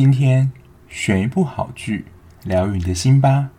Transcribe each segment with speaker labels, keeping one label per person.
Speaker 1: 今天选一部好剧，疗愈你的心吧。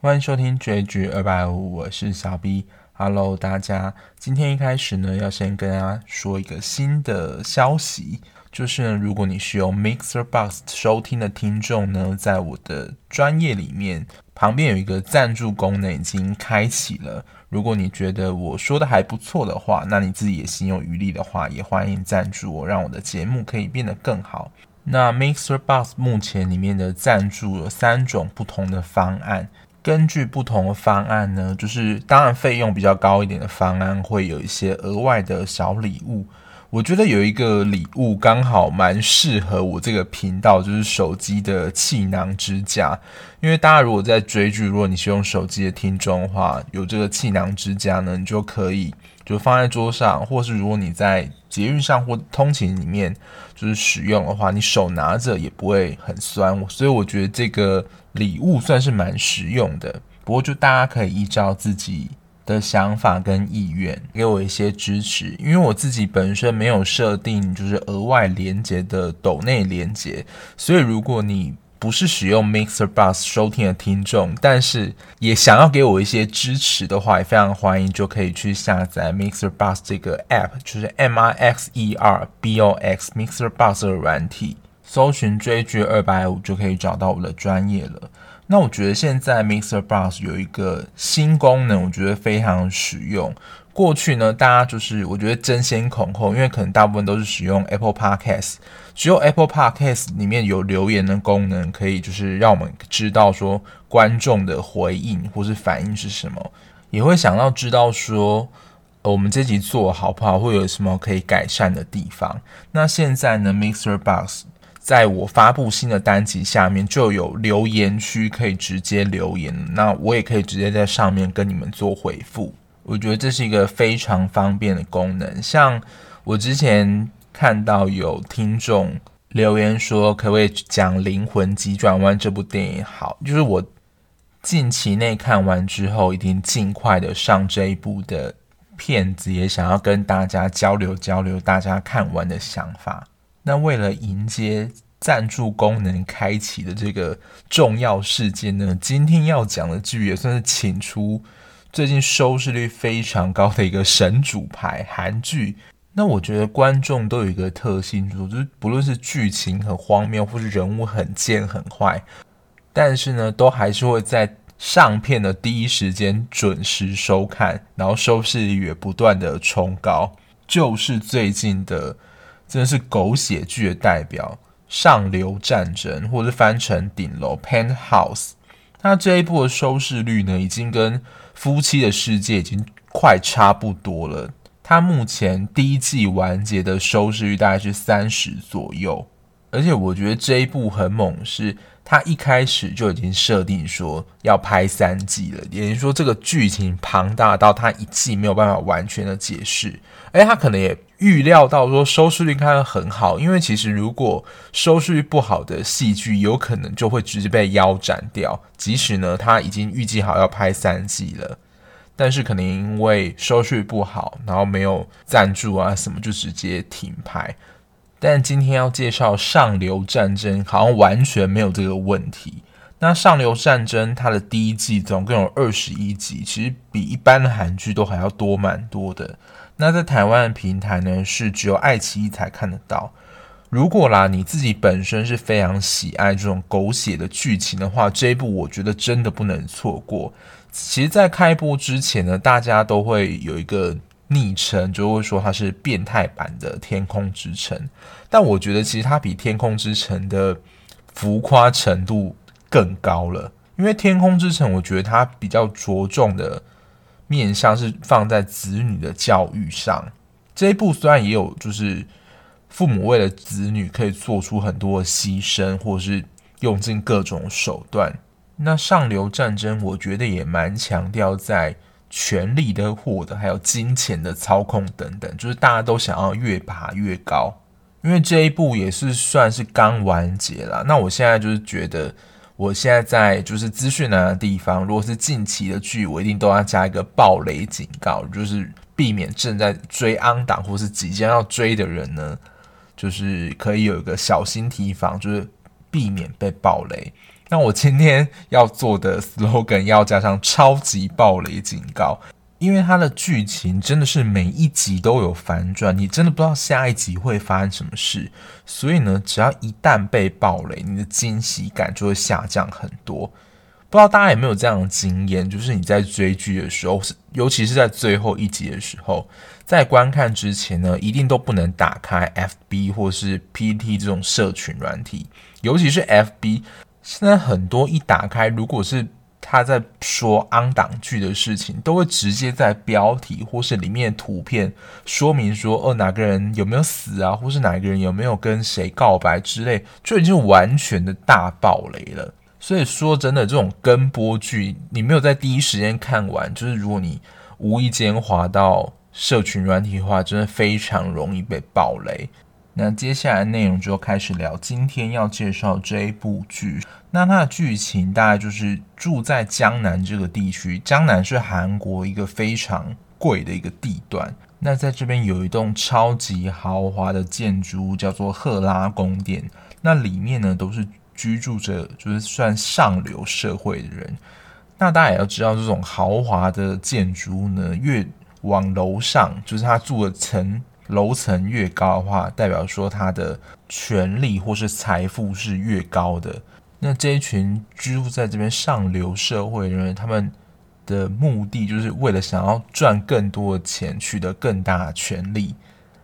Speaker 1: 欢迎收听追剧二百五，我是小 B。Hello，大家，今天一开始呢，要先跟大家说一个新的消息。就是呢，如果你是用 Mixer Box 收听的听众呢，在我的专业里面旁边有一个赞助功能已经开启了。如果你觉得我说的还不错的话，那你自己也心有余力的话，也欢迎赞助我，让我的节目可以变得更好。那 Mixer Box 目前里面的赞助有三种不同的方案，根据不同的方案呢，就是当然费用比较高一点的方案会有一些额外的小礼物。我觉得有一个礼物刚好蛮适合我这个频道，就是手机的气囊支架。因为大家如果在追剧，如果你是用手机的听众的话，有这个气囊支架呢，你就可以就放在桌上，或是如果你在捷运上或通勤里面就是使用的话，你手拿着也不会很酸。所以我觉得这个礼物算是蛮实用的。不过就大家可以依照自己的想法跟意愿给我一些支持，因为我自己本身没有设定就是额外连接的抖内连接，所以如果你不是使用 Mixer Box 收听的听众，但是也想要给我一些支持的话，也非常欢迎，就可以去下载 Mixer Bus 这个 App，就是 M I X E R B O X Mixer Bus 的软体，搜寻追剧二百五就可以找到我的专业了。那我觉得现在 Mixer Box 有一个新功能，我觉得非常实用。过去呢，大家就是我觉得争先恐后，因为可能大部分都是使用 Apple Podcast，只有 Apple Podcast 里面有留言的功能，可以就是让我们知道说观众的回应或是反应是什么，也会想要知道说我们这集做好不好，会有什么可以改善的地方。那现在呢，Mixer Box 在我发布新的单集下面就有留言区，可以直接留言，那我也可以直接在上面跟你们做回复。我觉得这是一个非常方便的功能。像我之前看到有听众留言说，可不可以讲《灵魂急转弯》这部电影？好，就是我近期内看完之后，一定尽快的上这一部的片子，也想要跟大家交流交流大家看完的想法。那为了迎接赞助功能开启的这个重要事件呢，今天要讲的剧也算是请出最近收视率非常高的一个神主牌韩剧。那我觉得观众都有一个特性，就是不论是剧情很荒谬，或是人物很贱很坏，但是呢，都还是会在上片的第一时间准时收看，然后收视率也不断的冲高。就是最近的。真的是狗血剧的代表，《上流战争》或者是翻成《顶楼》（Penthouse）。那这一部的收视率呢，已经跟《夫妻的世界》已经快差不多了。它目前第一季完结的收视率大概是三十左右，而且我觉得这一部很猛是。它一开始就已经设定说要拍三季了，也就是说这个剧情庞大到它一季没有办法完全的解释。而且它可能也预料到说收视率看得很好，因为其实如果收视率不好的戏剧，有可能就会直接被腰斩掉。即使呢他已经预计好要拍三季了，但是可能因为收视率不好，然后没有赞助啊什么，就直接停拍。但今天要介绍《上流战争》，好像完全没有这个问题。那《上流战争》它的第一季总共有二十一集，其实比一般的韩剧都还要多蛮多的。那在台湾的平台呢，是只有爱奇艺才看得到。如果啦你自己本身是非常喜爱这种狗血的剧情的话，这一部我觉得真的不能错过。其实，在开播之前呢，大家都会有一个。昵称就会说它是变态版的《天空之城》，但我觉得其实它比《天空之城》的浮夸程度更高了。因为《天空之城》，我觉得它比较着重的面向是放在子女的教育上。这一部虽然也有，就是父母为了子女可以做出很多的牺牲，或是用尽各种手段。那《上流战争》，我觉得也蛮强调在。权力的获得，还有金钱的操控等等，就是大家都想要越爬越高。因为这一部也是算是刚完结啦。那我现在就是觉得，我现在在就是资讯栏的地方，如果是近期的剧，我一定都要加一个暴雷警告，就是避免正在追安档或是即将要追的人呢，就是可以有一个小心提防，就是避免被暴雷。那我今天要做的 slogan 要加上超级暴雷警告。因为它的剧情真的是每一集都有反转，你真的不知道下一集会发生什么事，所以呢，只要一旦被暴雷，你的惊喜感就会下降很多。不知道大家有没有这样的经验，就是你在追剧的时候，尤其是在最后一集的时候，在观看之前呢，一定都不能打开 FB 或是 PT 这种社群软体，尤其是 FB，现在很多一打开，如果是他在说 on 档剧的事情，都会直接在标题或是里面图片说明说，哦，哪个人有没有死啊，或是哪个人有没有跟谁告白之类，就已经完全的大爆雷了。所以说真的，这种跟播剧，你没有在第一时间看完，就是如果你无意间滑到社群软体的话，真的非常容易被爆雷。那接下来内容就开始聊今天要介绍这一部剧。那它的剧情大概就是住在江南这个地区，江南是韩国一个非常贵的一个地段。那在这边有一栋超级豪华的建筑物，叫做赫拉宫殿。那里面呢都是居住着就是算上流社会的人。那大家也要知道，这种豪华的建筑物呢，越往楼上，就是他住的层。楼层越高的话，代表说他的权力或是财富是越高的。那这一群居住在这边上流社会的人，他们的目的就是为了想要赚更多的钱，取得更大的权力，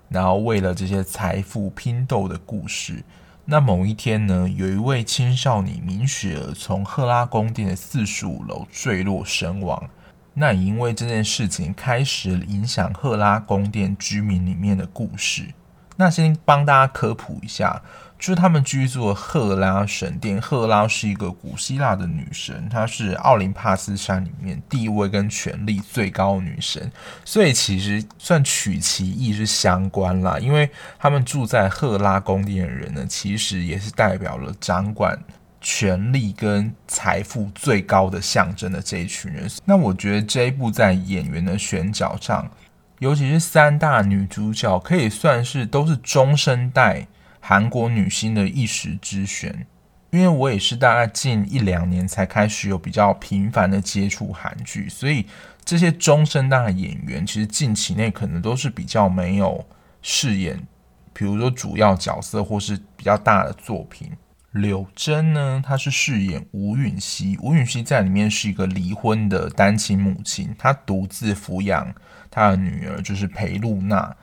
Speaker 1: 然后为了这些财富拼斗的故事。那某一天呢，有一位青少年明雪儿从赫拉宫殿的四十五楼坠落身亡。那也因为这件事情开始影响赫拉宫殿居民里面的故事。那先帮大家科普一下，就是他们居住赫拉神殿。赫拉是一个古希腊的女神，她是奥林帕斯山里面地位跟权力最高的女神，所以其实算取其意是相关啦。因为他们住在赫拉宫殿的人呢，其实也是代表了掌管。权力跟财富最高的象征的这一群人，那我觉得这一部在演员的选角上，尤其是三大女主角，可以算是都是中生代韩国女星的一时之选。因为我也是大概近一两年才开始有比较频繁的接触韩剧，所以这些中生代的演员，其实近期内可能都是比较没有饰演，比如说主要角色或是比较大的作品。柳珍呢，她是饰演吴允熙。吴允熙在里面是一个离婚的单亲母亲，她独自抚养她的女儿，就是裴露娜。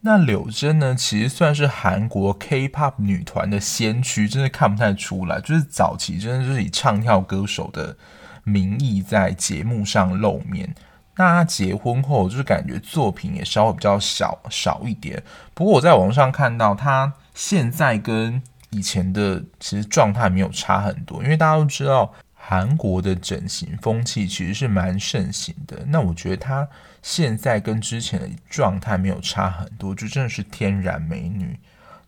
Speaker 1: 那柳珍呢，其实算是韩国 K-pop 女团的先驱，真的看不太出来。就是早期真的就是以唱跳歌手的名义在节目上露面。那她结婚后，就是感觉作品也稍微比较少少一点。不过我在网上看到她现在跟以前的其实状态没有差很多，因为大家都知道韩国的整形风气其实是蛮盛行的。那我觉得她现在跟之前的状态没有差很多，就真的是天然美女。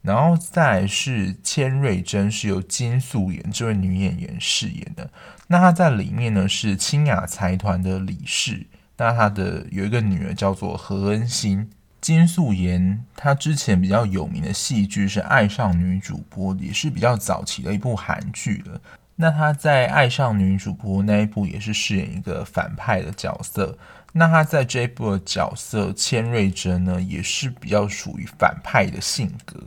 Speaker 1: 然后再是千瑞珍，是由金素妍这位女演员饰演的。那她在里面呢是清雅财团的理事，那她的有一个女儿叫做何恩欣。金素妍，她之前比较有名的戏剧是《爱上女主播》，也是比较早期的一部韩剧了。那她在《爱上女主播》那一部也是饰演一个反派的角色。那她在这一部的角色千瑞珍呢，也是比较属于反派的性格。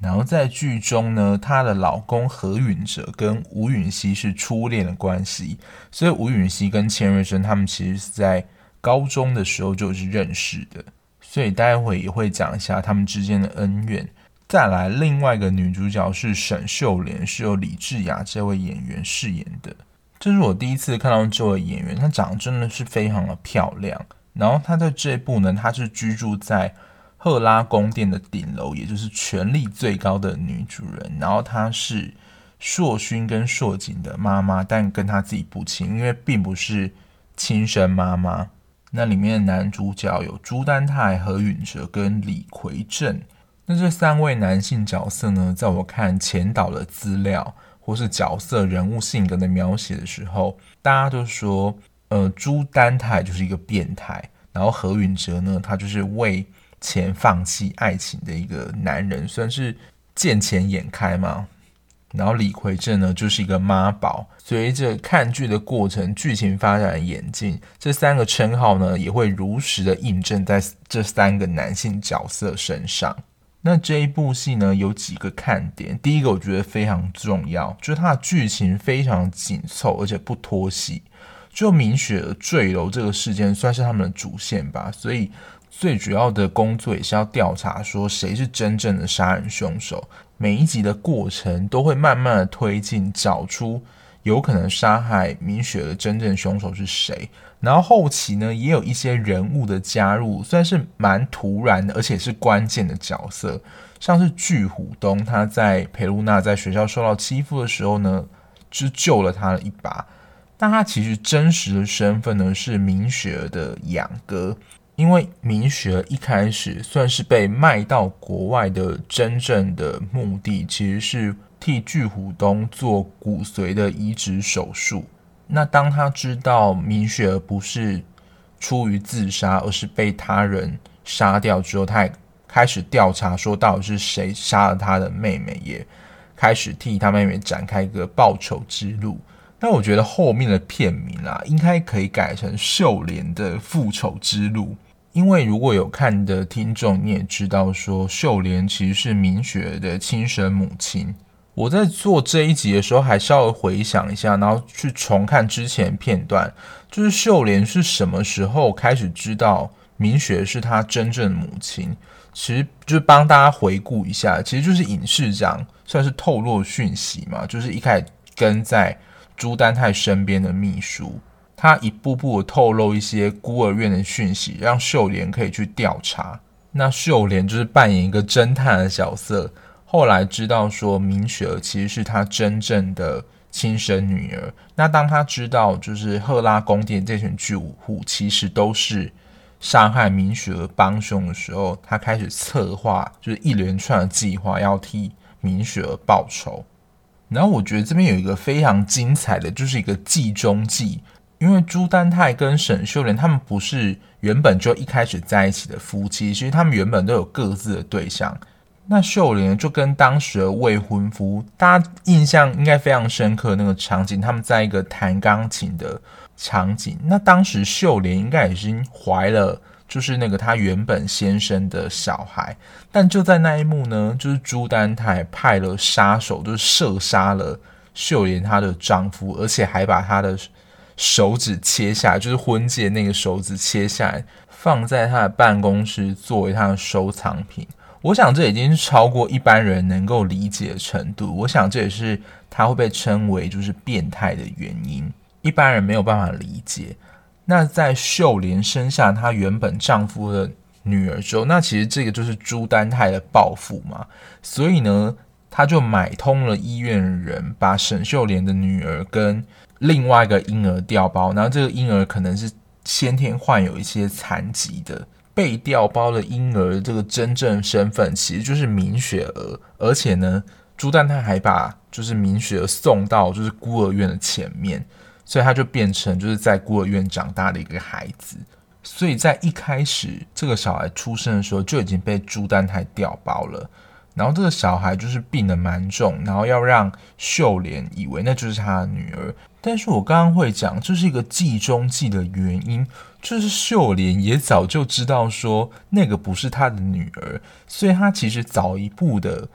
Speaker 1: 然后在剧中呢，她的老公何允哲跟吴允熙是初恋的关系，所以吴允熙跟千瑞珍他们其实是在高中的时候就是认识的。所以待会也会讲一下他们之间的恩怨。再来，另外一个女主角是沈秀莲，是由李智雅这位演员饰演的。这是我第一次看到这位演员，她长得真的是非常的漂亮。然后她在这一部呢，她是居住在赫拉宫殿的顶楼，也就是权力最高的女主人。然后她是硕勋跟硕景的妈妈，但跟她自己不亲，因为并不是亲生妈妈。那里面的男主角有朱丹泰、何允哲跟李奎正。那这三位男性角色呢，在我看前导的资料，或是角色人物性格的描写的时候，大家都说，呃，朱丹泰就是一个变态，然后何允哲呢，他就是为钱放弃爱情的一个男人，算是见钱眼开嘛。然后李逵正呢，就是一个妈宝。随着看剧的过程，剧情发展演进，这三个称号呢，也会如实的印证在这三个男性角色身上。那这一部戏呢，有几个看点。第一个，我觉得非常重要，就是它的剧情非常紧凑，而且不拖戏。就明雪坠楼这个事件，算是他们的主线吧，所以最主要的工作也是要调查说谁是真正的杀人凶手。每一集的过程都会慢慢的推进，找出有可能杀害明雪的真正凶手是谁。然后后期呢，也有一些人物的加入，算是蛮突然的，而且是关键的角色，像是巨虎东，他在裴露娜在学校受到欺负的时候呢，就救了他了一把。但他其实真实的身份呢，是明雪儿的养哥。因为明雪儿一开始算是被卖到国外的真正的目的，其实是替巨虎东做骨髓的移植手术。那当他知道明雪儿不是出于自杀，而是被他人杀掉之后，他也开始调查，说到底是谁杀了他的妹妹，也开始替他妹妹展开一个报仇之路。那我觉得后面的片名啊，应该可以改成秀莲的复仇之路。因为如果有看的听众，你也知道说秀莲其实是明雪的亲生母亲。我在做这一集的时候，还稍微回想一下，然后去重看之前片段，就是秀莲是什么时候开始知道明雪是她真正的母亲？其实就是帮大家回顾一下，其实就是尹市长算是透露讯息嘛，就是一开始跟在朱丹泰身边的秘书。他一步步透露一些孤儿院的讯息，让秀莲可以去调查。那秀莲就是扮演一个侦探的角色。后来知道说明雪儿其实是他真正的亲生女儿。那当他知道就是赫拉宫殿这群巨户其实都是杀害明雪儿帮凶的时候，他开始策划就是一连串的计划，要替明雪儿报仇。然后我觉得这边有一个非常精彩的就是一个计中计。因为朱丹泰跟沈秀莲他们不是原本就一开始在一起的夫妻，其实他们原本都有各自的对象。那秀莲就跟当时的未婚夫，大家印象应该非常深刻那个场景，他们在一个弹钢琴的场景。那当时秀莲应该已经怀了，就是那个她原本先生的小孩。但就在那一幕呢，就是朱丹台派了杀手，就是射杀了秀莲她的丈夫，而且还把她的。手指切下来，就是婚戒那个手指切下来，放在她的办公室作为她的收藏品。我想这已经超过一般人能够理解的程度。我想这也是他会被称为就是变态的原因，一般人没有办法理解。那在秀莲生下她原本丈夫的女儿之后，那其实这个就是朱丹泰的报复嘛。所以呢，他就买通了医院的人，把沈秀莲的女儿跟另外一个婴儿调包，然后这个婴儿可能是先天患有一些残疾的。被调包的婴儿这个真正身份其实就是明雪儿，而且呢，朱丹泰还把就是明雪儿送到就是孤儿院的前面，所以他就变成就是在孤儿院长大的一个孩子。所以在一开始这个小孩出生的时候就已经被朱丹泰调包了。然后这个小孩就是病得蛮重，然后要让秀莲以为那就是他的女儿。但是我刚刚会讲，这是一个计中计的原因，就是秀莲也早就知道说那个不是他的女儿，所以他其实早一步的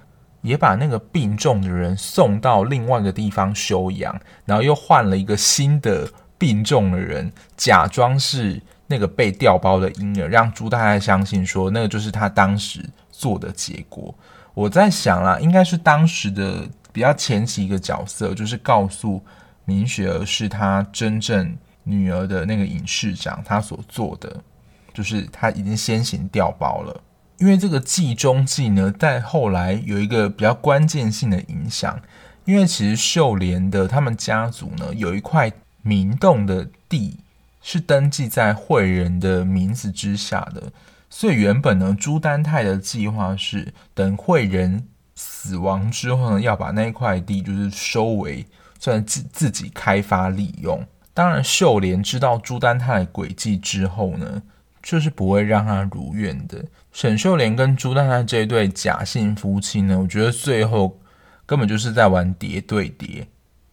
Speaker 1: 也把那个病重的人送到另外一个地方休养，然后又换了一个新的病重的人，假装是那个被调包的婴儿，让朱大太相信说那个就是他当时做的结果。我在想啦，应该是当时的比较前期一个角色，就是告诉。明雪儿是他真正女儿的那个影视长，他所做的就是他已经先行调包了。因为这个计中计呢，在后来有一个比较关键性的影响。因为其实秀莲的他们家族呢，有一块明洞的地是登记在惠仁的名字之下的，所以原本呢，朱丹泰的计划是等惠仁死亡之后呢，要把那块地就是收为算自自己开发利用。当然，秀莲知道朱丹泰的诡计之后呢，就是不会让他如愿的。沈秀莲跟朱丹泰这一对假性夫妻呢，我觉得最后根本就是在玩叠对叠。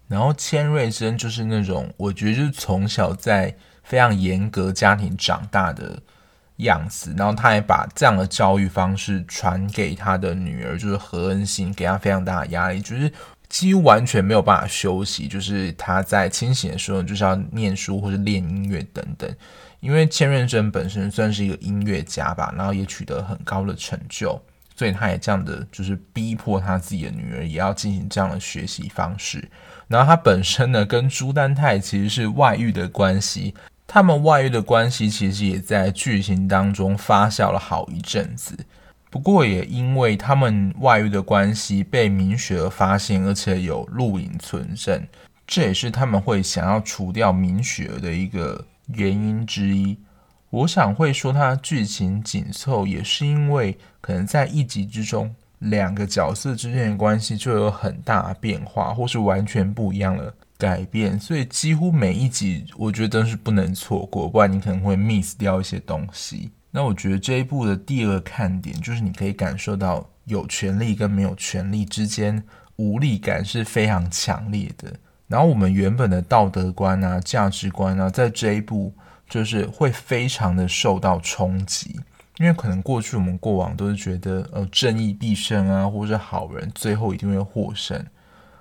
Speaker 1: 然后千瑞珍就是那种，我觉得就是从小在非常严格家庭长大的样子，然后他也把这样的教育方式传给他的女儿，就是何恩欣，给他非常大的压力，就是几乎完全没有办法休息，就是他在清醒的时候就是要念书或者练音乐等等。因为千瑞珍本身算是一个音乐家吧，然后也取得很高的成就，所以他也这样的就是逼迫他自己的女儿也要进行这样的学习方式。然后他本身呢跟朱丹泰其实是外遇的关系，他们外遇的关系其实也在剧情当中发酵了好一阵子。不过也因为他们外遇的关系被明雪儿发现，而且有录影存证，这也是他们会想要除掉明雪儿的一个。原因之一，我想会说它剧情紧凑，也是因为可能在一集之中，两个角色之间的关系就有很大的变化，或是完全不一样了改变，所以几乎每一集我觉得都是不能错过，不然你可能会 miss 掉一些东西。那我觉得这一部的第二个看点就是你可以感受到有权力跟没有权力之间无力感是非常强烈的。然后我们原本的道德观啊、价值观啊，在这一部就是会非常的受到冲击，因为可能过去我们过往都是觉得呃正义必胜啊，或者好人最后一定会获胜。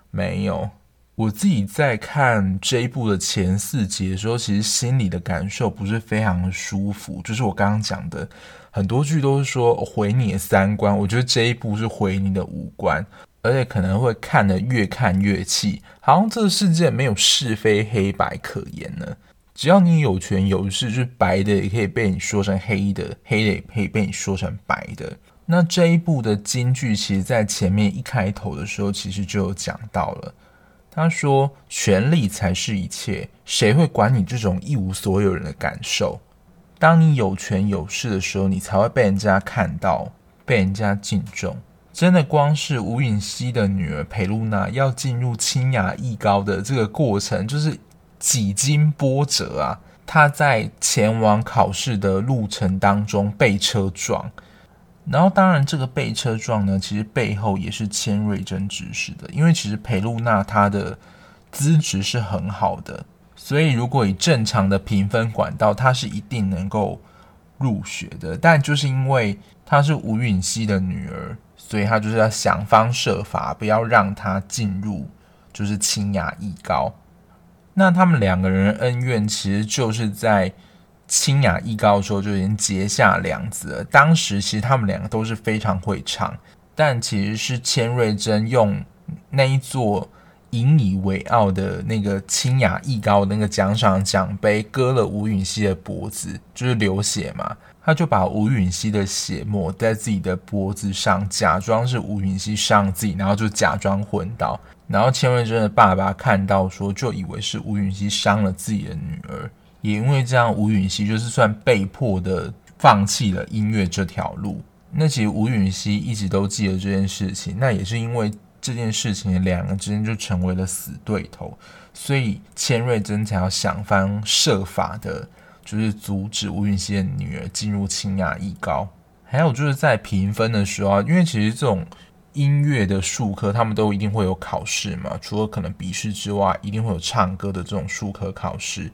Speaker 1: 没有，我自己在看这一部的前四集的时候，其实心里的感受不是非常舒服。就是我刚刚讲的很多剧都是说毁你的三观，我觉得这一部是毁你的五官。而且可能会看得越看越气，好像这个世界没有是非黑白可言呢。只要你有权有势，就是白的也可以被你说成黑的，黑的也可以被你说成白的。那这一部的金句，其实在前面一开头的时候，其实就有讲到了。他说：“权力才是一切，谁会管你这种一无所有人的感受？当你有权有势的时候，你才会被人家看到，被人家敬重。”真的，光是吴允熙的女儿裴露娜要进入清雅艺高的这个过程，就是几经波折啊！她在前往考试的路程当中被车撞，然后当然这个被车撞呢，其实背后也是千瑞珍指使的，因为其实裴露娜她的资质是很好的，所以如果以正常的评分管道，她是一定能够入学的，但就是因为她是吴允熙的女儿。所以她就是要想方设法，不要让她进入，就是清雅艺高。那他们两个人恩怨，其实就是在清雅艺高的时候就已经结下梁子了。当时其实他们两个都是非常会唱，但其实是千瑞珍用那一座引以为傲的那个清雅艺高那个奖赏奖杯割了吴允熙的脖子，就是流血嘛。他就把吴允熙的血抹在自己的脖子上，假装是吴允熙伤自己，然后就假装昏倒。然后千瑞珍的爸爸看到说，就以为是吴允熙伤了自己的女儿。也因为这样，吴允熙就是算被迫的放弃了音乐这条路。那其实吴允熙一直都记得这件事情，那也是因为这件事情，两个之间就成为了死对头，所以千瑞珍才要想方设法的。就是阻止吴允熙的女儿进入清雅艺高，还有就是在评分的时候，因为其实这种音乐的术科，他们都一定会有考试嘛，除了可能笔试之外，一定会有唱歌的这种术科考试。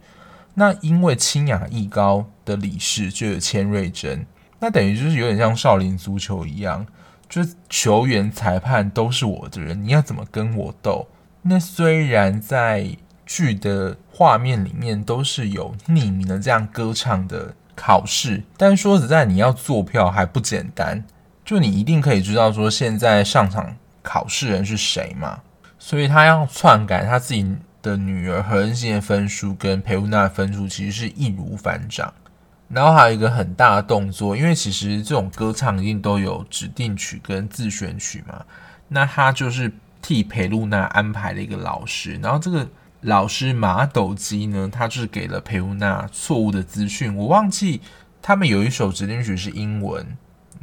Speaker 1: 那因为清雅艺高的理事就有千瑞珍，那等于就是有点像少林足球一样，就是球员、裁判都是我的人，你要怎么跟我斗？那虽然在剧的画面里面都是有匿名的这样歌唱的考试，但说实在，你要做票还不简单。就你一定可以知道说现在上场考试人是谁嘛？所以他要篡改他自己的女儿何恩欣的分数跟裴露娜的分数，其实是易如反掌。然后还有一个很大的动作，因为其实这种歌唱一定都有指定曲跟自选曲嘛，那他就是替裴露娜安排了一个老师，然后这个。老师马斗基呢，他就是给了裴露娜错误的资讯。我忘记他们有一首指定曲是英文，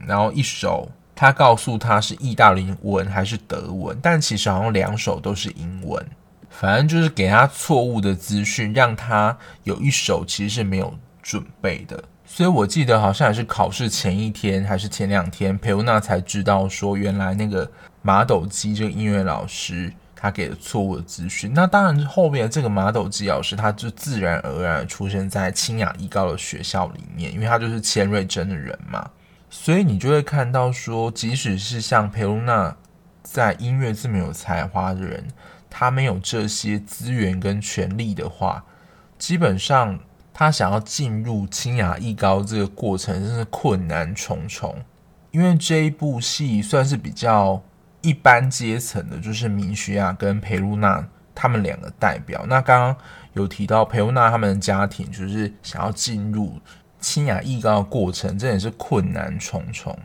Speaker 1: 然后一首他告诉他是意大利文还是德文，但其实好像两首都是英文。反正就是给他错误的资讯，让他有一首其实是没有准备的。所以我记得好像也是考试前一天还是前两天，裴露娜才知道说，原来那个马斗基这个音乐老师他给了错误的资讯。那当然后面这个马斗基老师他就自然而然出现在清雅艺高的学校里面，因为他就是千瑞珍的人嘛。所以你就会看到说，即使是像裴露娜在音乐这么有才华的人，他没有这些资源跟权力的话，基本上。他想要进入清雅艺高这个过程真是困难重重，因为这一部戏算是比较一般阶层的，就是明雪儿跟裴露娜他们两个代表。那刚刚有提到裴露娜他们的家庭，就是想要进入清雅艺高的过程，这也是困难重重。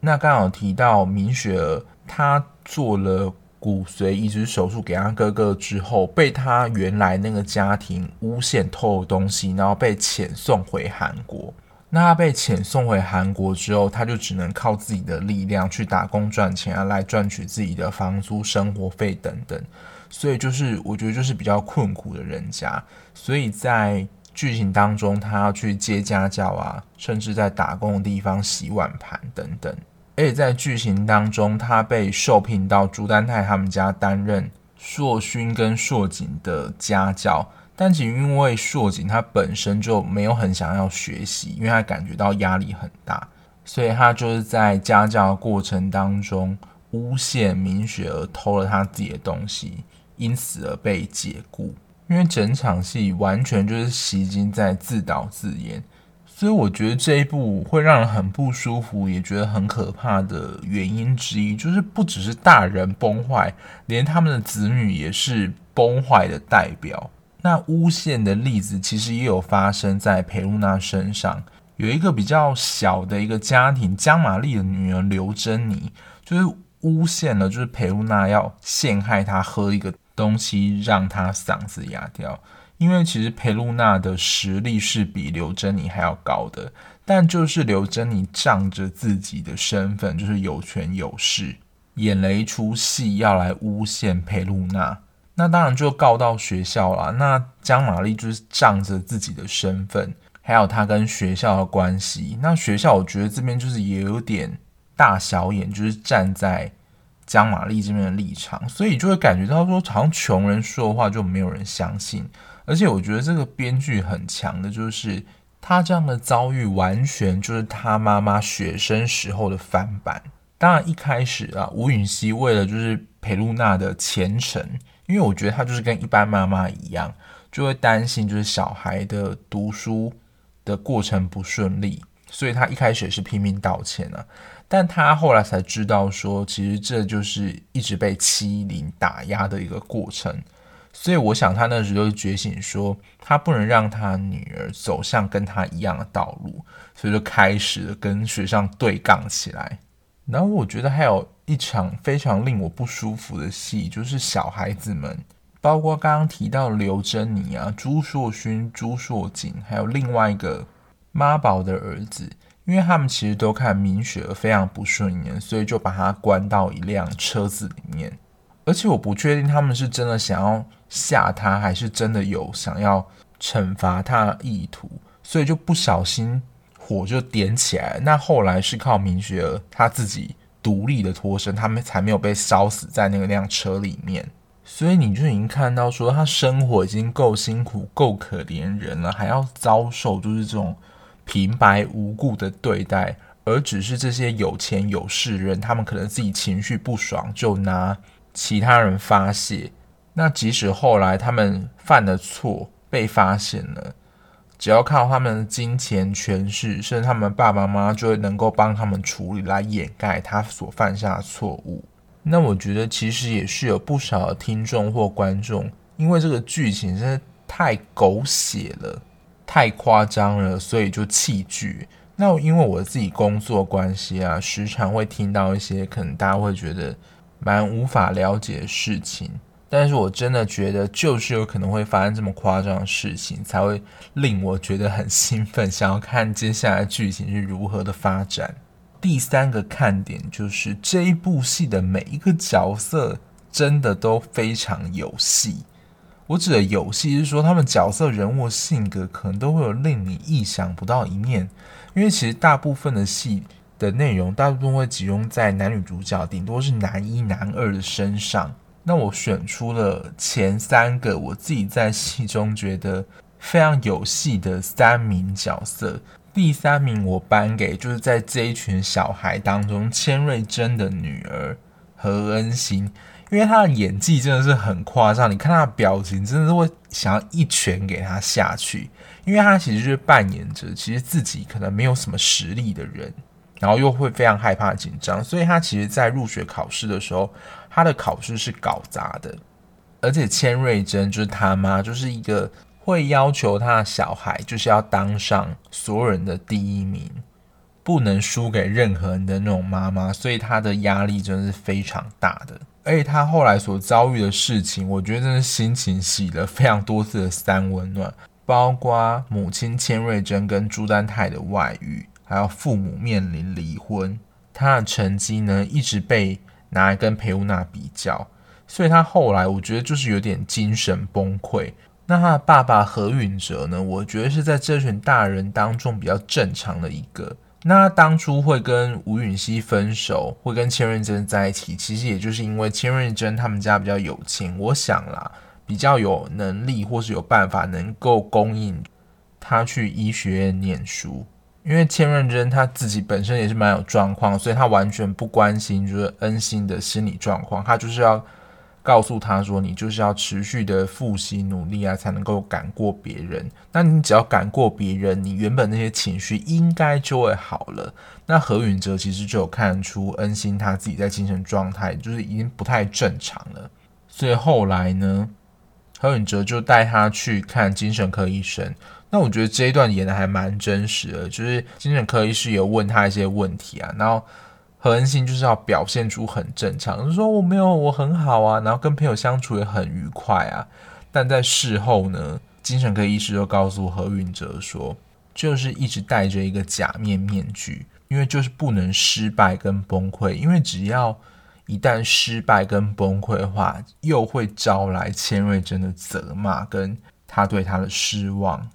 Speaker 1: 那刚好提到明雪儿，她做了。骨髓移植手术给他哥哥之后，被他原来那个家庭诬陷偷了东西，然后被遣送回韩国。那他被遣送回韩国之后，他就只能靠自己的力量去打工赚钱啊，来赚取自己的房租、生活费等等。所以就是我觉得就是比较困苦的人家。所以在剧情当中，他要去接家教啊，甚至在打工的地方洗碗盘等等。而且在剧情当中，他被受聘到朱丹泰他们家担任硕勋跟硕景的家教，但仅因为硕景他本身就没有很想要学习，因为他感觉到压力很大，所以他就是在家教的过程当中诬陷明雪儿偷了他自己的东西，因此而被解雇。因为整场戏完全就是锡金在自导自演。所以我觉得这一部会让人很不舒服，也觉得很可怕的原因之一，就是不只是大人崩坏，连他们的子女也是崩坏的代表。那诬陷的例子其实也有发生在裴露娜身上，有一个比较小的一个家庭，姜玛丽的女儿刘珍妮，就是诬陷了，就是裴露娜要陷害她喝一个东西，让她嗓子哑掉。因为其实裴露娜的实力是比刘珍妮还要高的，但就是刘珍妮仗着自己的身份，就是有权有势，演了一出戏要来诬陷裴露娜，那当然就告到学校了。那江玛丽就是仗着自己的身份，还有她跟学校的关系，那学校我觉得这边就是也有点大小眼，就是站在江玛丽这边的立场，所以就会感觉到说，好像穷人说的话就没有人相信。而且我觉得这个编剧很强的，就是他这样的遭遇完全就是他妈妈学生时候的翻版。当然一开始啊，吴允熙为了就是裴露娜的前程，因为我觉得他就是跟一般妈妈一样，就会担心就是小孩的读书的过程不顺利，所以他一开始也是拼命道歉啊。但他后来才知道说，其实这就是一直被欺凌打压的一个过程。所以我想，他那时候就觉醒，说他不能让他女儿走向跟他一样的道路，所以就开始跟学校对杠起来。然后我觉得还有一场非常令我不舒服的戏，就是小孩子们，包括刚刚提到刘珍妮啊、朱硕勋、朱硕景，还有另外一个妈宝的儿子，因为他们其实都看明雪非常不顺眼，所以就把他关到一辆车子里面。而且我不确定他们是真的想要吓他，还是真的有想要惩罚他意图，所以就不小心火就点起来。那后来是靠明雪儿他自己独立的脱身，他们才没有被烧死在那个辆车里面。所以你就已经看到说，他生活已经够辛苦、够可怜人了，还要遭受就是这种平白无故的对待，而只是这些有钱有势人，他们可能自己情绪不爽就拿。其他人发泄，那即使后来他们犯了错被发现了，只要靠他们的金钱、权势，甚至他们爸爸妈妈就会能够帮他们处理来掩盖他所犯下的错误。那我觉得其实也是有不少听众或观众，因为这个剧情真的太狗血了、太夸张了，所以就弃剧。那因为我自己工作关系啊，时常会听到一些可能大家会觉得。蛮无法了解的事情，但是我真的觉得，就是有可能会发生这么夸张的事情，才会令我觉得很兴奋，想要看接下来剧情是如何的发展。第三个看点就是这一部戏的每一个角色真的都非常有戏。我指的有戏是说，他们角色人物性格可能都会有令你意想不到一面。因为其实大部分的戏的内容，大部分会集中在男女主角，顶多是男一、男二的身上。那我选出了前三个，我自己在戏中觉得非常有戏的三名角色。第三名我颁给就是在这一群小孩当中，千瑞珍的女儿何恩心。因为她的演技真的是很夸张，你看她的表情，真的是会想要一拳给她下去。因为她其实就是扮演着其实自己可能没有什么实力的人，然后又会非常害怕紧张，所以她其实在入学考试的时候，他的考试是搞砸的。而且千瑞珍就是他妈，就是一个会要求他的小孩就是要当上所有人的第一名，不能输给任何人的那种妈妈，所以他的压力真的是非常大的。而且他后来所遭遇的事情，我觉得真的心情洗了非常多次的三温暖，包括母亲千瑞珍跟朱丹泰的外遇，还有父母面临离婚，他的成绩呢一直被拿来跟裴乌娜比较，所以他后来我觉得就是有点精神崩溃。那他的爸爸何允哲呢，我觉得是在这群大人当中比较正常的一个。那他当初会跟吴允熙分手，会跟千瑞珍在一起，其实也就是因为千瑞珍他们家比较有钱，我想啦，比较有能力或是有办法能够供应他去医学院念书。因为千瑞珍他自己本身也是蛮有状况，所以他完全不关心就是恩心的心理状况，他就是要。告诉他说：“你就是要持续的复习努力啊，才能够赶过别人。那你只要赶过别人，你原本那些情绪应该就会好了。”那何允哲其实就有看出恩心他自己在精神状态就是已经不太正常了，所以后来呢，何允哲就带他去看精神科医生。那我觉得这一段演得还蛮真实的，就是精神科医师有问他一些问题啊，然后。何恩馨就是要表现出很正常，就说我没有，我很好啊，然后跟朋友相处也很愉快啊。但在事后呢，精神科医师就告诉何允哲说，就是一直戴着一个假面面具，因为就是不能失败跟崩溃，因为只要一旦失败跟崩溃的话，又会招来千瑞珍的责骂跟他对他的失望，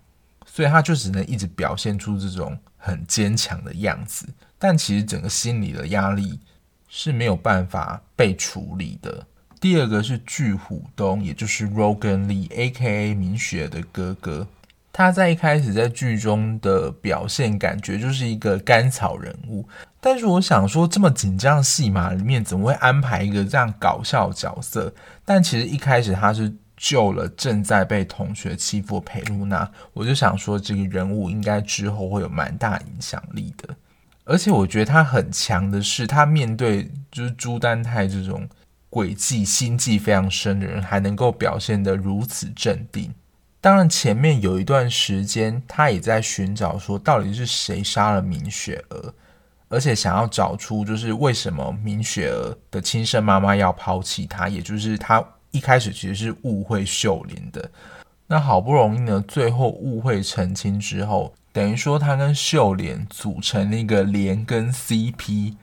Speaker 1: 所以他就只能一直表现出这种很坚强的样子。但其实整个心理的压力是没有办法被处理的。第二个是巨虎东，也就是 Rogan Lee，A.K.A. 明雪的哥哥。他在一开始在剧中的表现，感觉就是一个甘草人物。但是我想说，这么紧张戏码里面，怎么会安排一个这样搞笑角色？但其实一开始他是救了正在被同学欺负的裴露娜。我就想说，这个人物应该之后会有蛮大影响力的。而且我觉得他很强的是，他面对就是朱丹泰这种诡计心计非常深的人，还能够表现得如此镇定。当然，前面有一段时间，他也在寻找说到底是谁杀了明雪儿，而且想要找出就是为什么明雪儿的亲生妈妈要抛弃她，也就是她一开始其实是误会秀莲的。那好不容易呢，最后误会澄清之后。等于说，她跟秀莲组成了一个连根 CP，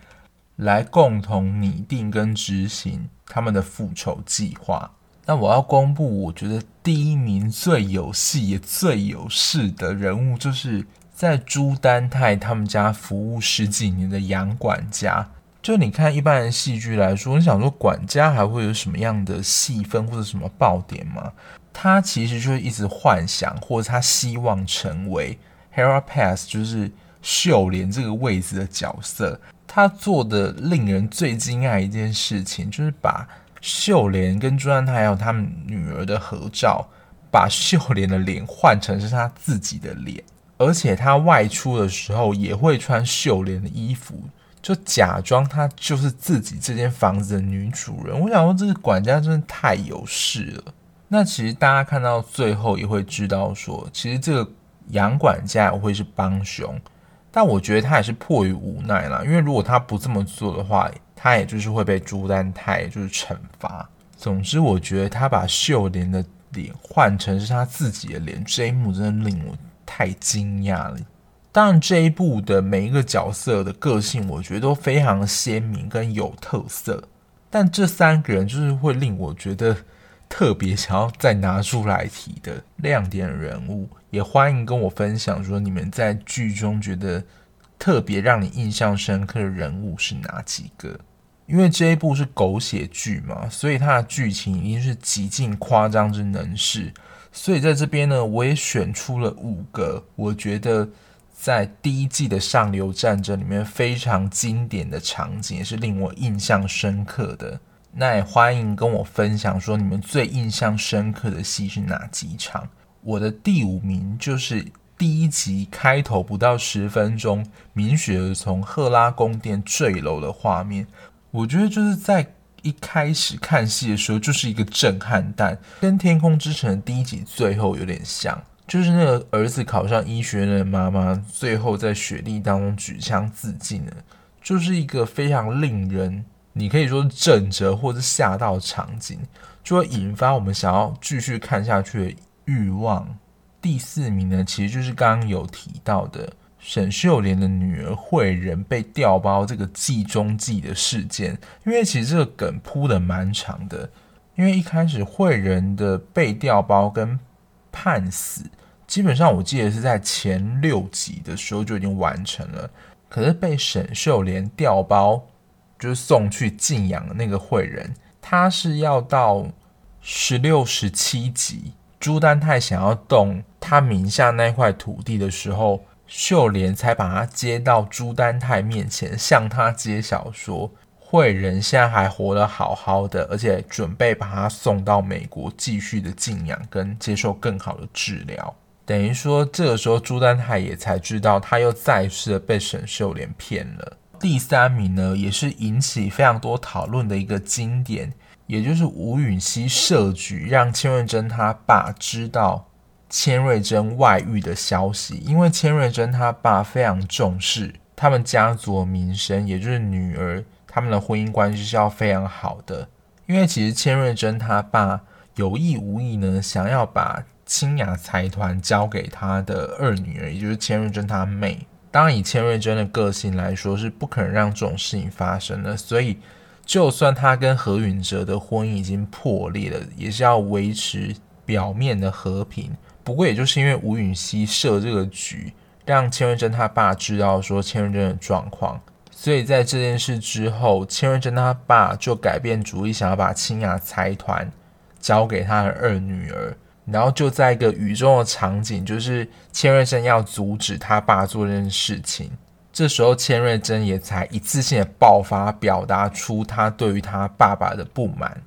Speaker 1: 来共同拟定跟执行他们的复仇计划。那我要公布，我觉得第一名最有戏也最有势的人物，就是在朱丹泰他们家服务十几年的杨管家。就你看一般的戏剧来说，你想说管家还会有什么样的戏份或者什么爆点吗？他其实就是一直幻想，或者他希望成为。Hera Pass，就是秀莲这个位置的角色，他做的令人最惊讶一件事情，就是把秀莲跟朱丹泰还有他们女儿的合照，把秀莲的脸换成是他自己的脸，而且他外出的时候也会穿秀莲的衣服，就假装他就是自己这间房子的女主人。我想说，这个管家真的太有势了。那其实大家看到最后也会知道说，其实这个。杨管家也会是帮凶，但我觉得他也是迫于无奈啦，因为如果他不这么做的话，他也就是会被朱丹泰就是惩罚。总之，我觉得他把秀莲的脸换成是他自己的脸，这一幕真的令我太惊讶了。当然，这一部的每一个角色的个性，我觉得都非常鲜明跟有特色。但这三个人就是会令我觉得特别想要再拿出来提的亮点人物。也欢迎跟我分享说，你们在剧中觉得特别让你印象深刻的人物是哪几个？因为这一部是狗血剧嘛，所以它的剧情一定是极尽夸张之能事。所以在这边呢，我也选出了五个，我觉得在第一季的上流战争里面非常经典的场景，也是令我印象深刻的。那也欢迎跟我分享说，你们最印象深刻的戏是哪几场？我的第五名就是第一集开头不到十分钟，明雪从赫拉宫殿坠楼的画面。我觉得就是在。一开始看戏的时候就是一个震撼弹，跟《天空之城》第一集最后有点像，就是那个儿子考上医学院的妈妈，最后在雪地当中举枪自尽了，就是一个非常令人你可以说震慑或者吓到场景，就会引发我们想要继续看下去的欲望。第四名呢，其实就是刚刚有提到的。沈秀莲的女儿慧仁被调包这个计中计的事件，因为其实这个梗铺的蛮长的。因为一开始慧仁的被调包跟判死，基本上我记得是在前六集的时候就已经完成了。可是被沈秀莲调包，就是送去静养的那个慧仁，他是要到十六、十七集，朱丹泰想要动他名下那块土地的时候。秀莲才把他接到朱丹泰面前，向他揭晓说，慧仁现在还活得好好的，而且准备把他送到美国继续的静养跟接受更好的治疗。等于说，这个时候朱丹泰也才知道，他又再次的被沈秀莲骗了。第三名呢，也是引起非常多讨论的一个经典，也就是吴允熙设局让千瑞珍他爸知道。千瑞珍外遇的消息，因为千瑞珍他爸非常重视他们家族的名声，也就是女儿他们的婚姻关系是要非常好的。因为其实千瑞珍他爸有意无意呢，想要把清雅财团交给他的二女儿，也就是千瑞珍他妹。当然，以千瑞珍的个性来说，是不可能让这种事情发生的。所以，就算他跟何允哲的婚姻已经破裂了，也是要维持表面的和平。不过，也就是因为吴允熙设这个局，让千瑞珍他爸知道说千瑞珍的状况，所以在这件事之后，千瑞珍他爸就改变主意，想要把清雅财团交给他的二女儿。然后就在一个雨中的场景，就是千瑞珍要阻止他爸做这件事情，这时候千瑞珍也才一次性的爆发，表达出他对于他爸爸的不满。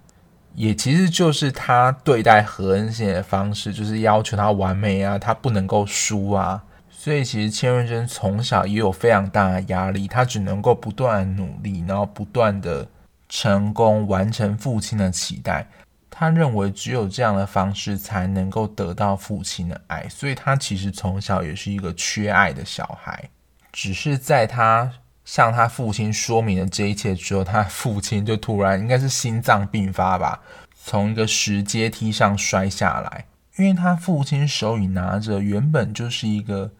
Speaker 1: 也其实就是他对待何恩贤的方式，就是要求他完美啊，他不能够输啊。所以其实千瑞珍从小也有非常大的压力，他只能够不断努力，然后不断的成功完成父亲的期待。他认为只有这样的方式才能够得到父亲的爱，所以他其实从小也是一个缺爱的小孩，只是在他。向他父亲说明了这一切之后，他父亲就突然应该是心脏病发吧，从一个石阶梯上摔下来。因为他父亲手里拿着原本就是一个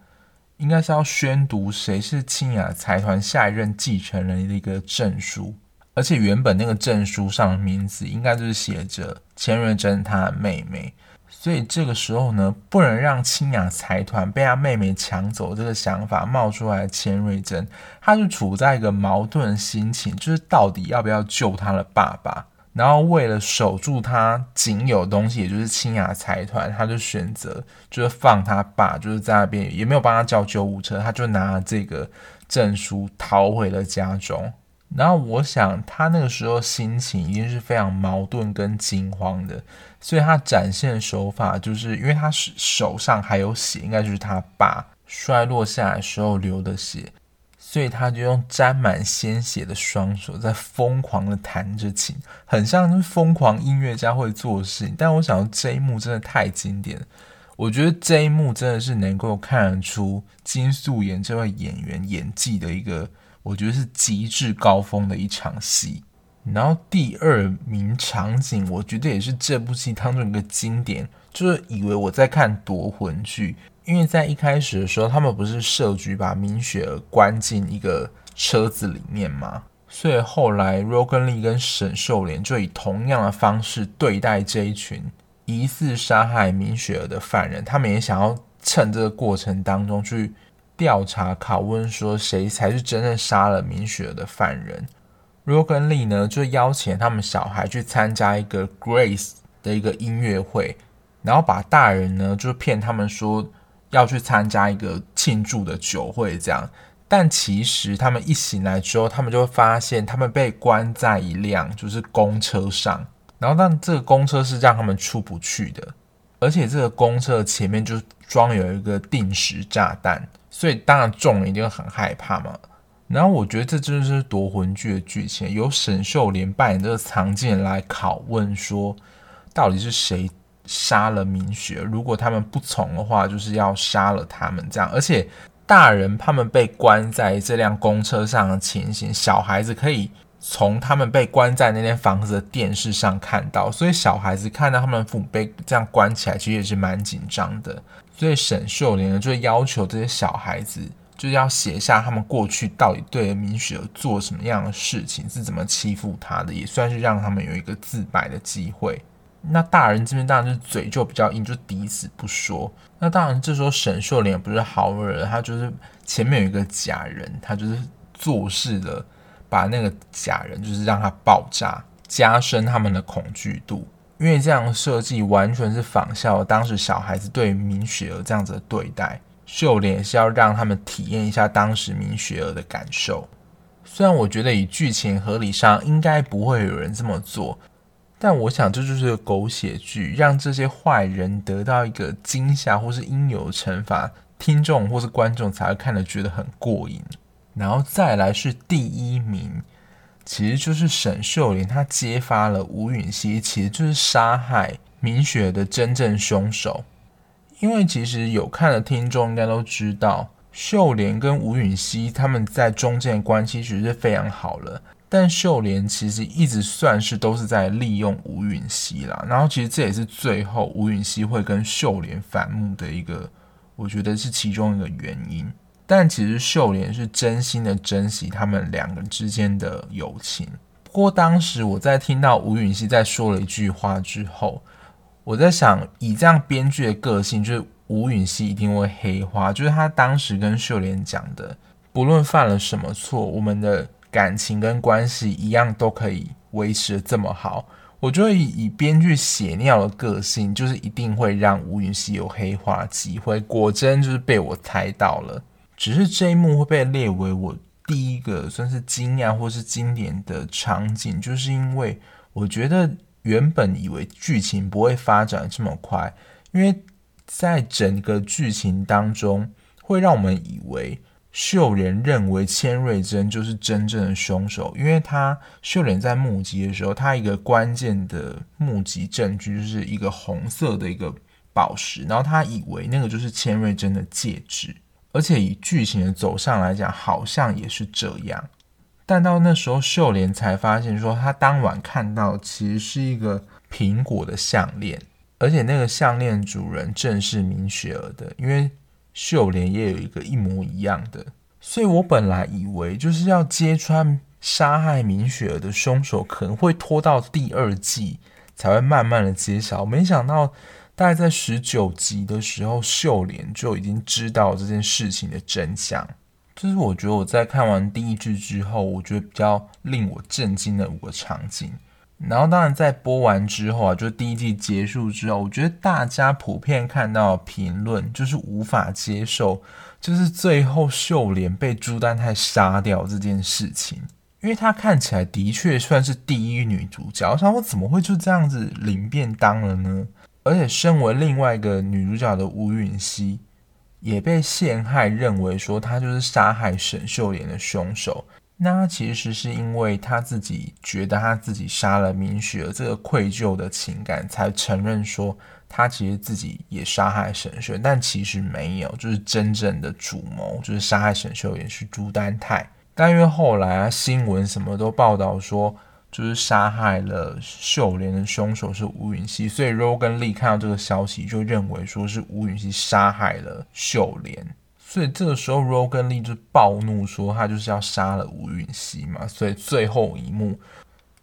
Speaker 1: 应该是要宣读谁是清雅财团下一任继承人的一个证书，而且原本那个证书上的名字应该就是写着千瑞珍他的妹妹。所以这个时候呢，不能让清雅财团被他妹妹抢走这个想法冒出来的千瑞珍，他就处在一个矛盾的心情，就是到底要不要救他的爸爸？然后为了守住他仅有东西，也就是清雅财团，他就选择就是放他爸，就是在那边也没有帮他叫救护车，他就拿了这个证书逃回了家中。然后我想，他那个时候心情一定是非常矛盾跟惊慌的，所以他展现的手法就是，因为他手上还有血，应该就是他爸摔落下来时候流的血，所以他就用沾满鲜血的双手在疯狂的弹着琴，很像是疯狂音乐家会做的事情。但我想这一幕真的太经典，我觉得这一幕真的是能够看得出金素妍这位演员演技的一个。我觉得是极致高峰的一场戏，然后第二名场景，我觉得也是这部戏当中一个经典，就是以为我在看夺魂剧，因为在一开始的时候，他们不是设局把明雪儿关进一个车子里面吗？所以后来 Rogan Lee 跟沈秀莲就以同样的方式对待这一群疑似杀害明雪儿的犯人，他们也想要趁这个过程当中去调查、拷问，说谁才是真正杀了明雪的犯人。Rogan Lee 呢，就邀请他们小孩去参加一个 Grace 的一个音乐会，然后把大人呢就骗他们说要去参加一个庆祝的酒会，这样。但其实他们一醒来之后，他们就会发现他们被关在一辆就是公车上，然后但这个公车是让他们出不去的，而且这个公车前面就装有一个定时炸弹，所以当然众人一定很害怕嘛。然后我觉得这真的是夺魂剧的剧情，由沈秀莲扮演这个藏镜人来拷问说，到底是谁杀了明雪？如果他们不从的话，就是要杀了他们这样。而且大人他们被关在这辆公车上的情形，小孩子可以从他们被关在那间房子的电视上看到，所以小孩子看到他们父母被这样关起来，其实也是蛮紧张的。所以沈秀莲呢，就要求这些小孩子。就是要写下他们过去到底对明雪做什么样的事情，是怎么欺负她的，也算是让他们有一个自白的机会。那大人这边当然是嘴就比较硬，就抵死不说。那当然这时候沈秀莲不是好惹，他就是前面有一个假人，他就是做事的把那个假人就是让他爆炸，加深他们的恐惧度。因为这样设计完全是仿效当时小孩子对明雪儿这样子的对待。秀莲是要让他们体验一下当时明雪儿的感受。虽然我觉得以剧情合理上应该不会有人这么做，但我想这就是狗血剧，让这些坏人得到一个惊吓或是应有的惩罚，听众或是观众才会看得觉得很过瘾。然后再来是第一名，其实就是沈秀莲，她揭发了吴允熙其实就是杀害明雪的真正凶手。因为其实有看的听众应该都知道，秀莲跟吴允熙他们在中间的关系其实是非常好了，但秀莲其实一直算是都是在利用吴允熙啦。然后其实这也是最后吴允熙会跟秀莲反目的一个，我觉得是其中一个原因。但其实秀莲是真心的珍惜他们两个之间的友情。不过当时我在听到吴允熙在说了一句话之后。我在想，以这样编剧的个性，就是吴允熙一定会黑化。就是他当时跟秀莲讲的，不论犯了什么错，我们的感情跟关系一样都可以维持得这么好。我觉得以以编剧血尿的个性，就是一定会让吴允熙有黑化机会。果真就是被我猜到了，只是这一幕会被列为我第一个算是惊讶或是经典的场景，就是因为我觉得。原本以为剧情不会发展这么快，因为在整个剧情当中，会让我们以为秀莲认为千瑞珍就是真正的凶手，因为他秀莲在目击的时候，他一个关键的目击证据就是一个红色的一个宝石，然后他以为那个就是千瑞珍的戒指，而且以剧情的走向来讲，好像也是这样。但到那时候，秀莲才发现说，她当晚看到其实是一个苹果的项链，而且那个项链主人正是明雪儿的，因为秀莲也有一个一模一样的。所以我本来以为就是要揭穿杀害明雪儿的凶手，可能会拖到第二季才会慢慢的揭晓，没想到大概在十九集的时候，秀莲就已经知道这件事情的真相。这是我觉得我在看完第一季之后，我觉得比较令我震惊的五个场景。然后当然在播完之后啊，就第一季结束之后，我觉得大家普遍看到评论就是无法接受，就是最后秀莲被朱丹泰杀掉这件事情，因为她看起来的确算是第一女主角，我想我怎么会就这样子领便当了呢？而且身为另外一个女主角的吴允熙。也被陷害，认为说她就是杀害沈秀莲的凶手。那其实是因为她自己觉得她自己杀了明雪，这个愧疚的情感，才承认说她其实自己也杀害沈秀。但其实没有，就是真正的主谋就是杀害沈秀莲是朱丹泰。但因为后来啊新闻什么都报道说就是杀害了秀莲的凶手是吴允熙，所以 Roe 跟 Lee 看到这个消息就认为说是吴允熙杀害了秀莲，所以这个时候 Roe 跟 Lee 就暴怒说他就是要杀了吴允熙嘛，所以最后一幕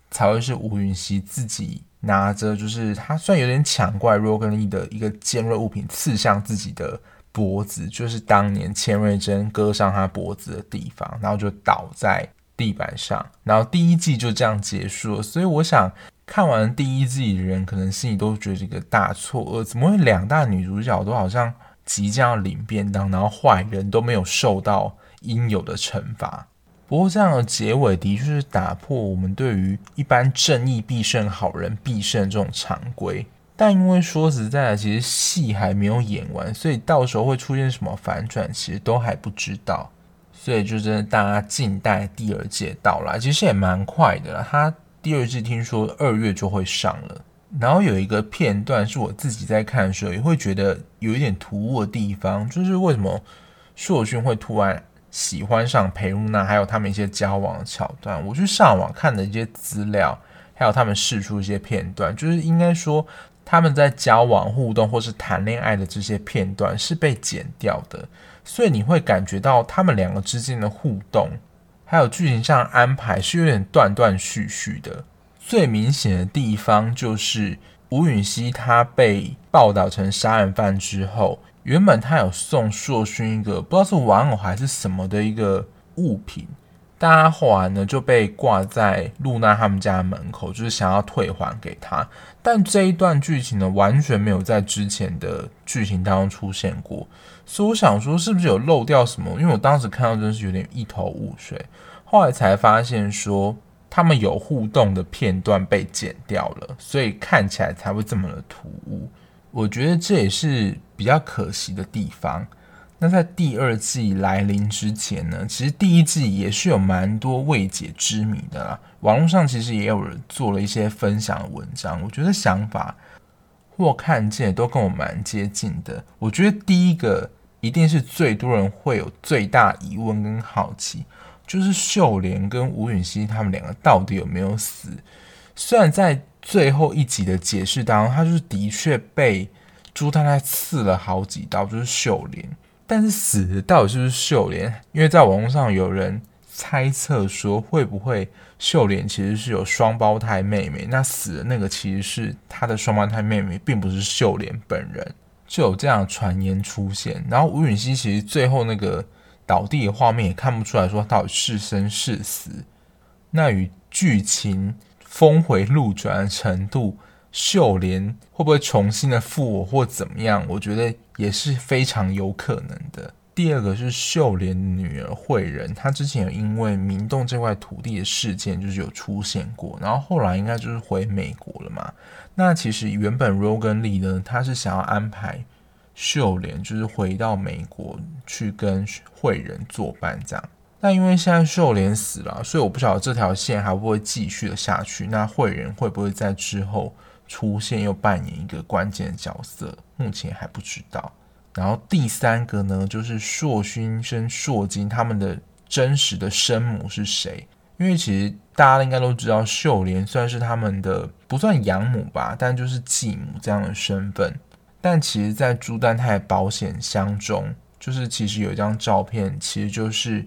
Speaker 1: 才会是吴允熙自己拿着，就是他虽然有点抢过来 Roe 跟 Lee 的一个尖锐物品刺向自己的脖子，就是当年千瑞珍割伤他脖子的地方，然后就倒在。地板上，然后第一季就这样结束了。所以我想看完第一季的人，可能心里都觉得这个大错愕，怎么会两大女主角都好像即将要领便当，然后坏人都没有受到应有的惩罚？不过这样的结尾的确是打破我们对于一般正义必胜、好人必胜这种常规。但因为说实在的，其实戏还没有演完，所以到时候会出现什么反转，其实都还不知道。所以就真的大家静待第二届到来，其实也蛮快的啦。他第二季听说二月就会上了，然后有一个片段是我自己在看的时候也会觉得有一点突兀的地方，就是为什么硕勋会突然喜欢上裴露娜，还有他们一些交往的桥段。我去上网看的一些资料，还有他们试出一些片段，就是应该说他们在交往、互动或是谈恋爱的这些片段是被剪掉的。所以你会感觉到他们两个之间的互动，还有剧情上安排是有点断断续续的。最明显的地方就是吴允熙他被报道成杀人犯之后，原本他有送硕勋一个不知道是玩偶还是什么的一个物品，但他后来呢就被挂在露娜他们家门口，就是想要退还给他。但这一段剧情呢，完全没有在之前的剧情当中出现过。所以我想说，是不是有漏掉什么？因为我当时看到真是有点一头雾水。后来才发现说，他们有互动的片段被剪掉了，所以看起来才会这么的突兀。我觉得这也是比较可惜的地方。那在第二季来临之前呢，其实第一季也是有蛮多未解之谜的啦。网络上其实也有人做了一些分享的文章，我觉得想法或看见都跟我蛮接近的。我觉得第一个。一定是最多人会有最大疑问跟好奇，就是秀莲跟吴允熙他们两个到底有没有死？虽然在最后一集的解释当中，他就是的确被朱太太刺了好几刀，就是秀莲，但是死的到底是不是秀莲？因为在网络上有人猜测说，会不会秀莲其实是有双胞胎妹妹，那死的那个其实是他的双胞胎妹妹，并不是秀莲本人。就有这样的传言出现，然后吴允熙其实最后那个倒地的画面也看不出来说到底是生是死。那与剧情峰回路转的程度，秀莲会不会重新的复活或怎么样？我觉得也是非常有可能的。第二个是秀莲女儿慧仁，她之前有因为明洞这块土地的事件就是有出现过，然后后来应该就是回美国了嘛。那其实原本 rogen Lee 呢，他是想要安排秀莲就是回到美国去跟慧仁作伴这样，但因为现在秀莲死了，所以我不晓得这条线还会不会继续的下去。那慧仁会不会在之后出现又扮演一个关键的角色？目前还不知道。然后第三个呢，就是硕勋跟硕金他们的真实的生母是谁？因为其实大家应该都知道，秀莲算是他们的不算养母吧，但就是继母这样的身份。但其实，在朱丹泰保险箱中，就是其实有一张照片，其实就是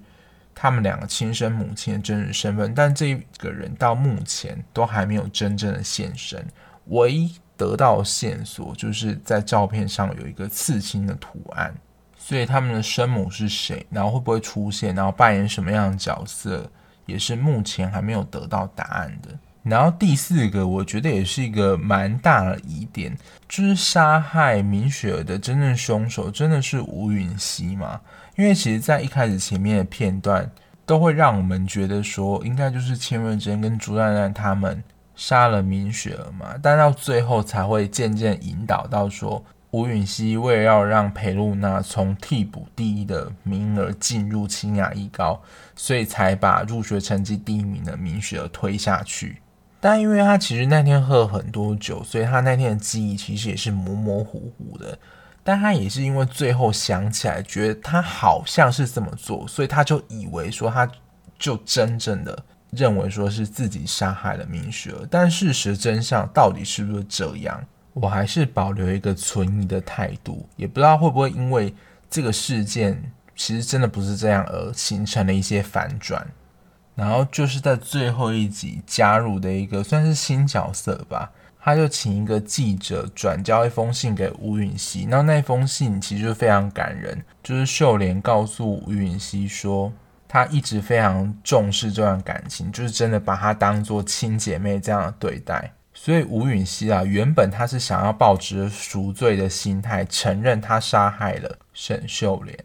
Speaker 1: 他们两个亲生母亲的真实身份。但这个人到目前都还没有真正的现身，唯一。得到线索就是在照片上有一个刺青的图案，所以他们的生母是谁，然后会不会出现，然后扮演什么样的角色，也是目前还没有得到答案的。然后第四个，我觉得也是一个蛮大的疑点，就是杀害明雪儿的真正凶手真的是吴允熙吗？因为其实在一开始前面的片段都会让我们觉得说，应该就是千瑞珍跟朱丹丹他们。杀了明雪儿嘛，但到最后才会渐渐引导到说，吴允熙为了要让裴露娜从替补第一的名额进入清雅艺高，所以才把入学成绩第一名的明雪推下去。但因为他其实那天喝了很多酒，所以他那天的记忆其实也是模模糊糊的。但他也是因为最后想起来，觉得他好像是这么做，所以他就以为说他就真正的。认为说是自己杀害了明雪，但事实真相到底是不是这样？我还是保留一个存疑的态度，也不知道会不会因为这个事件其实真的不是这样而形成了一些反转。然后就是在最后一集加入的一个算是新角色吧，他就请一个记者转交一封信给吴允熙，然后那封信其实非常感人，就是秀莲告诉吴允熙说，他一直非常重视这段感情，就是真的把她当做亲姐妹这样对待。所以吴允熙啊，原本他是想要抱着赎罪的心态，承认他杀害了沈秀莲。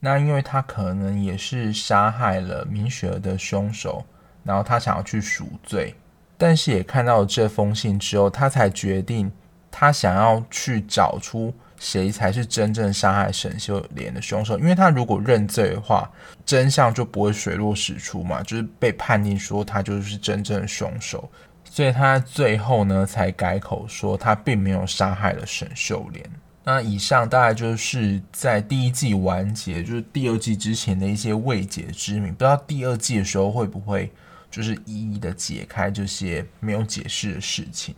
Speaker 1: 那因为他可能也是杀害了明雪儿的凶手，然后他想要去赎罪，但是也看到了这封信之后，他才决定他想要去找出谁才是真正杀害沈秀莲的凶手。因为他如果认罪的话，真相就不会水落石出嘛，就是被判定说他就是真正的凶手。所以他最后呢，才改口说他并没有杀害了沈秀莲。那以上大概就是在第一季完结，就是第二季之前的一些未解之谜。不知道第二季的时候会不会就是一一的解开这些没有解释的事情。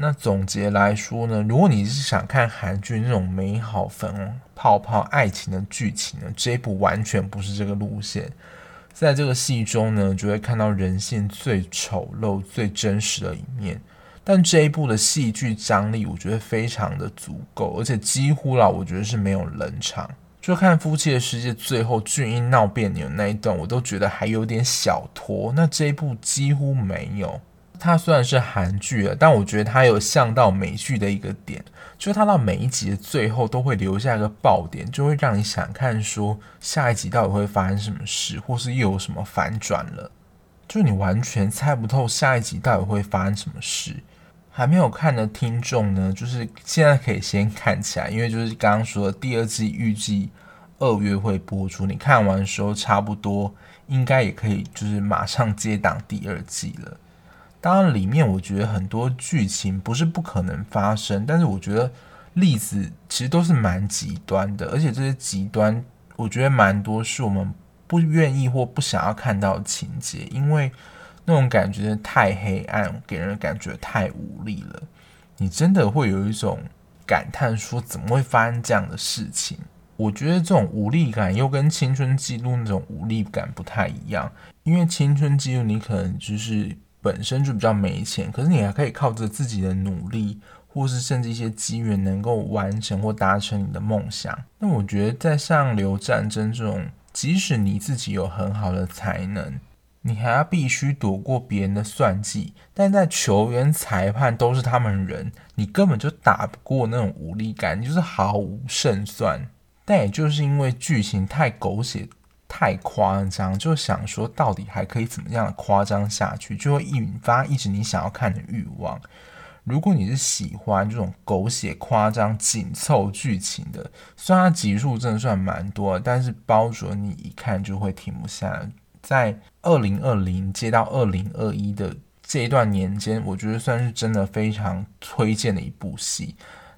Speaker 1: 那总结来说呢，如果你是想看韩剧那种美好粉红泡泡爱情的剧情呢，这一部完全不是这个路线。在这个戏中呢，就会看到人性最丑陋、最真实的一面。但这一部的戏剧张力，我觉得非常的足够，而且几乎啦，我觉得是没有冷场。就看《夫妻的世界》最后俊英闹别扭那一段，我都觉得还有点小拖。那这一部几乎没有。它虽然是韩剧啊，但我觉得它有像到美剧的一个点。就是它到每一集的最后都会留下一个爆点，就会让你想看说下一集到底会发生什么事，或是又有什么反转了。就你完全猜不透下一集到底会发生什么事。还没有看的听众呢，就是现在可以先看起来，因为就是刚刚说的第二季预计二月会播出，你看完的时候差不多应该也可以，就是马上接档第二季了。当然，里面我觉得很多剧情不是不可能发生，但是我觉得例子其实都是蛮极端的，而且这些极端，我觉得蛮多是我们不愿意或不想要看到的情节，因为那种感觉太黑暗，给人感觉太无力了。你真的会有一种感叹，说怎么会发生这样的事情？我觉得这种无力感又跟青春记录那种无力感不太一样，因为青春记录你可能就是。本身就比较没钱，可是你还可以靠着自己的努力，或是甚至一些机缘，能够完成或达成你的梦想。那我觉得，在上流战争这种，即使你自己有很好的才能，你还要必须躲过别人的算计。但在球员、裁判都是他们人，你根本就打不过那种无力感，你就是毫无胜算。但也就是因为剧情太狗血。太夸张，就想说到底还可以怎么样夸张下去，就会引发一直你想要看的欲望。如果你是喜欢这种狗血夸张紧凑剧情的，虽然它集数真的算蛮多，但是包准你一看就会停不下来。在二零二零接到二零二一的这一段年间，我觉得算是真的非常推荐的一部戏。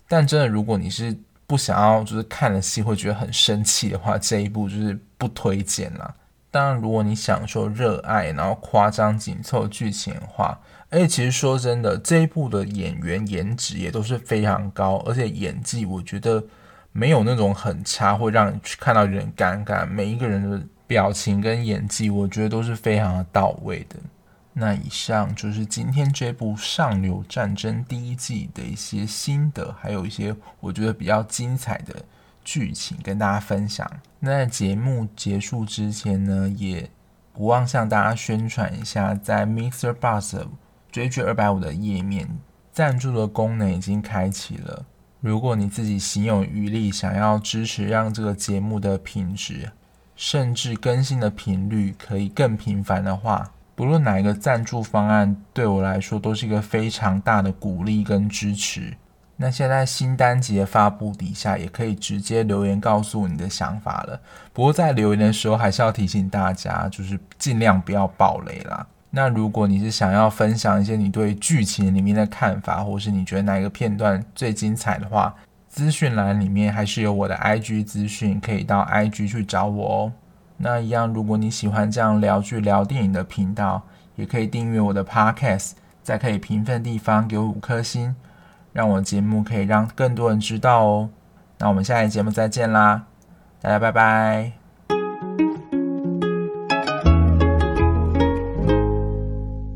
Speaker 1: 但真的，如果你是不想要就是看了戏会觉得很生气的话，这一部就是不推荐啦。当然，如果你享受热爱然后夸张紧凑剧情的话，而且其实说真的，这一部的演员颜值也都是非常高，而且演技我觉得没有那种很差，会让你去看到有点尴尬。每一个人的表情跟演技，我觉得都是非常的到位的。那以上就是今天这部《上流战争》第一季的一些心得，还有一些我觉得比较精彩的剧情跟大家分享。那在节目结束之前呢，也不忘向大家宣传一下，在 mr bus 追剧二百五的页面，赞助的功能已经开启了。如果你自己心有余力，想要支持，让这个节目的品质，甚至更新的频率可以更频繁的话，不论哪一个赞助方案，对我来说都是一个非常大的鼓励跟支持。那现在新单集的发布底下，也可以直接留言告诉你的想法了。不过在留言的时候，还是要提醒大家，就是尽量不要爆雷啦。那如果你是想要分享一些你对剧情里面的看法，或是你觉得哪一个片段最精彩的话，资讯栏里面还是有我的 IG 资讯，可以到 IG 去找我哦。那一样，如果你喜欢这样聊剧聊电影的频道，也可以订阅我的 Podcast，在可以评分的地方给我五颗星，让我的节目可以让更多人知道哦。那我们下期节目再见啦，大家拜拜。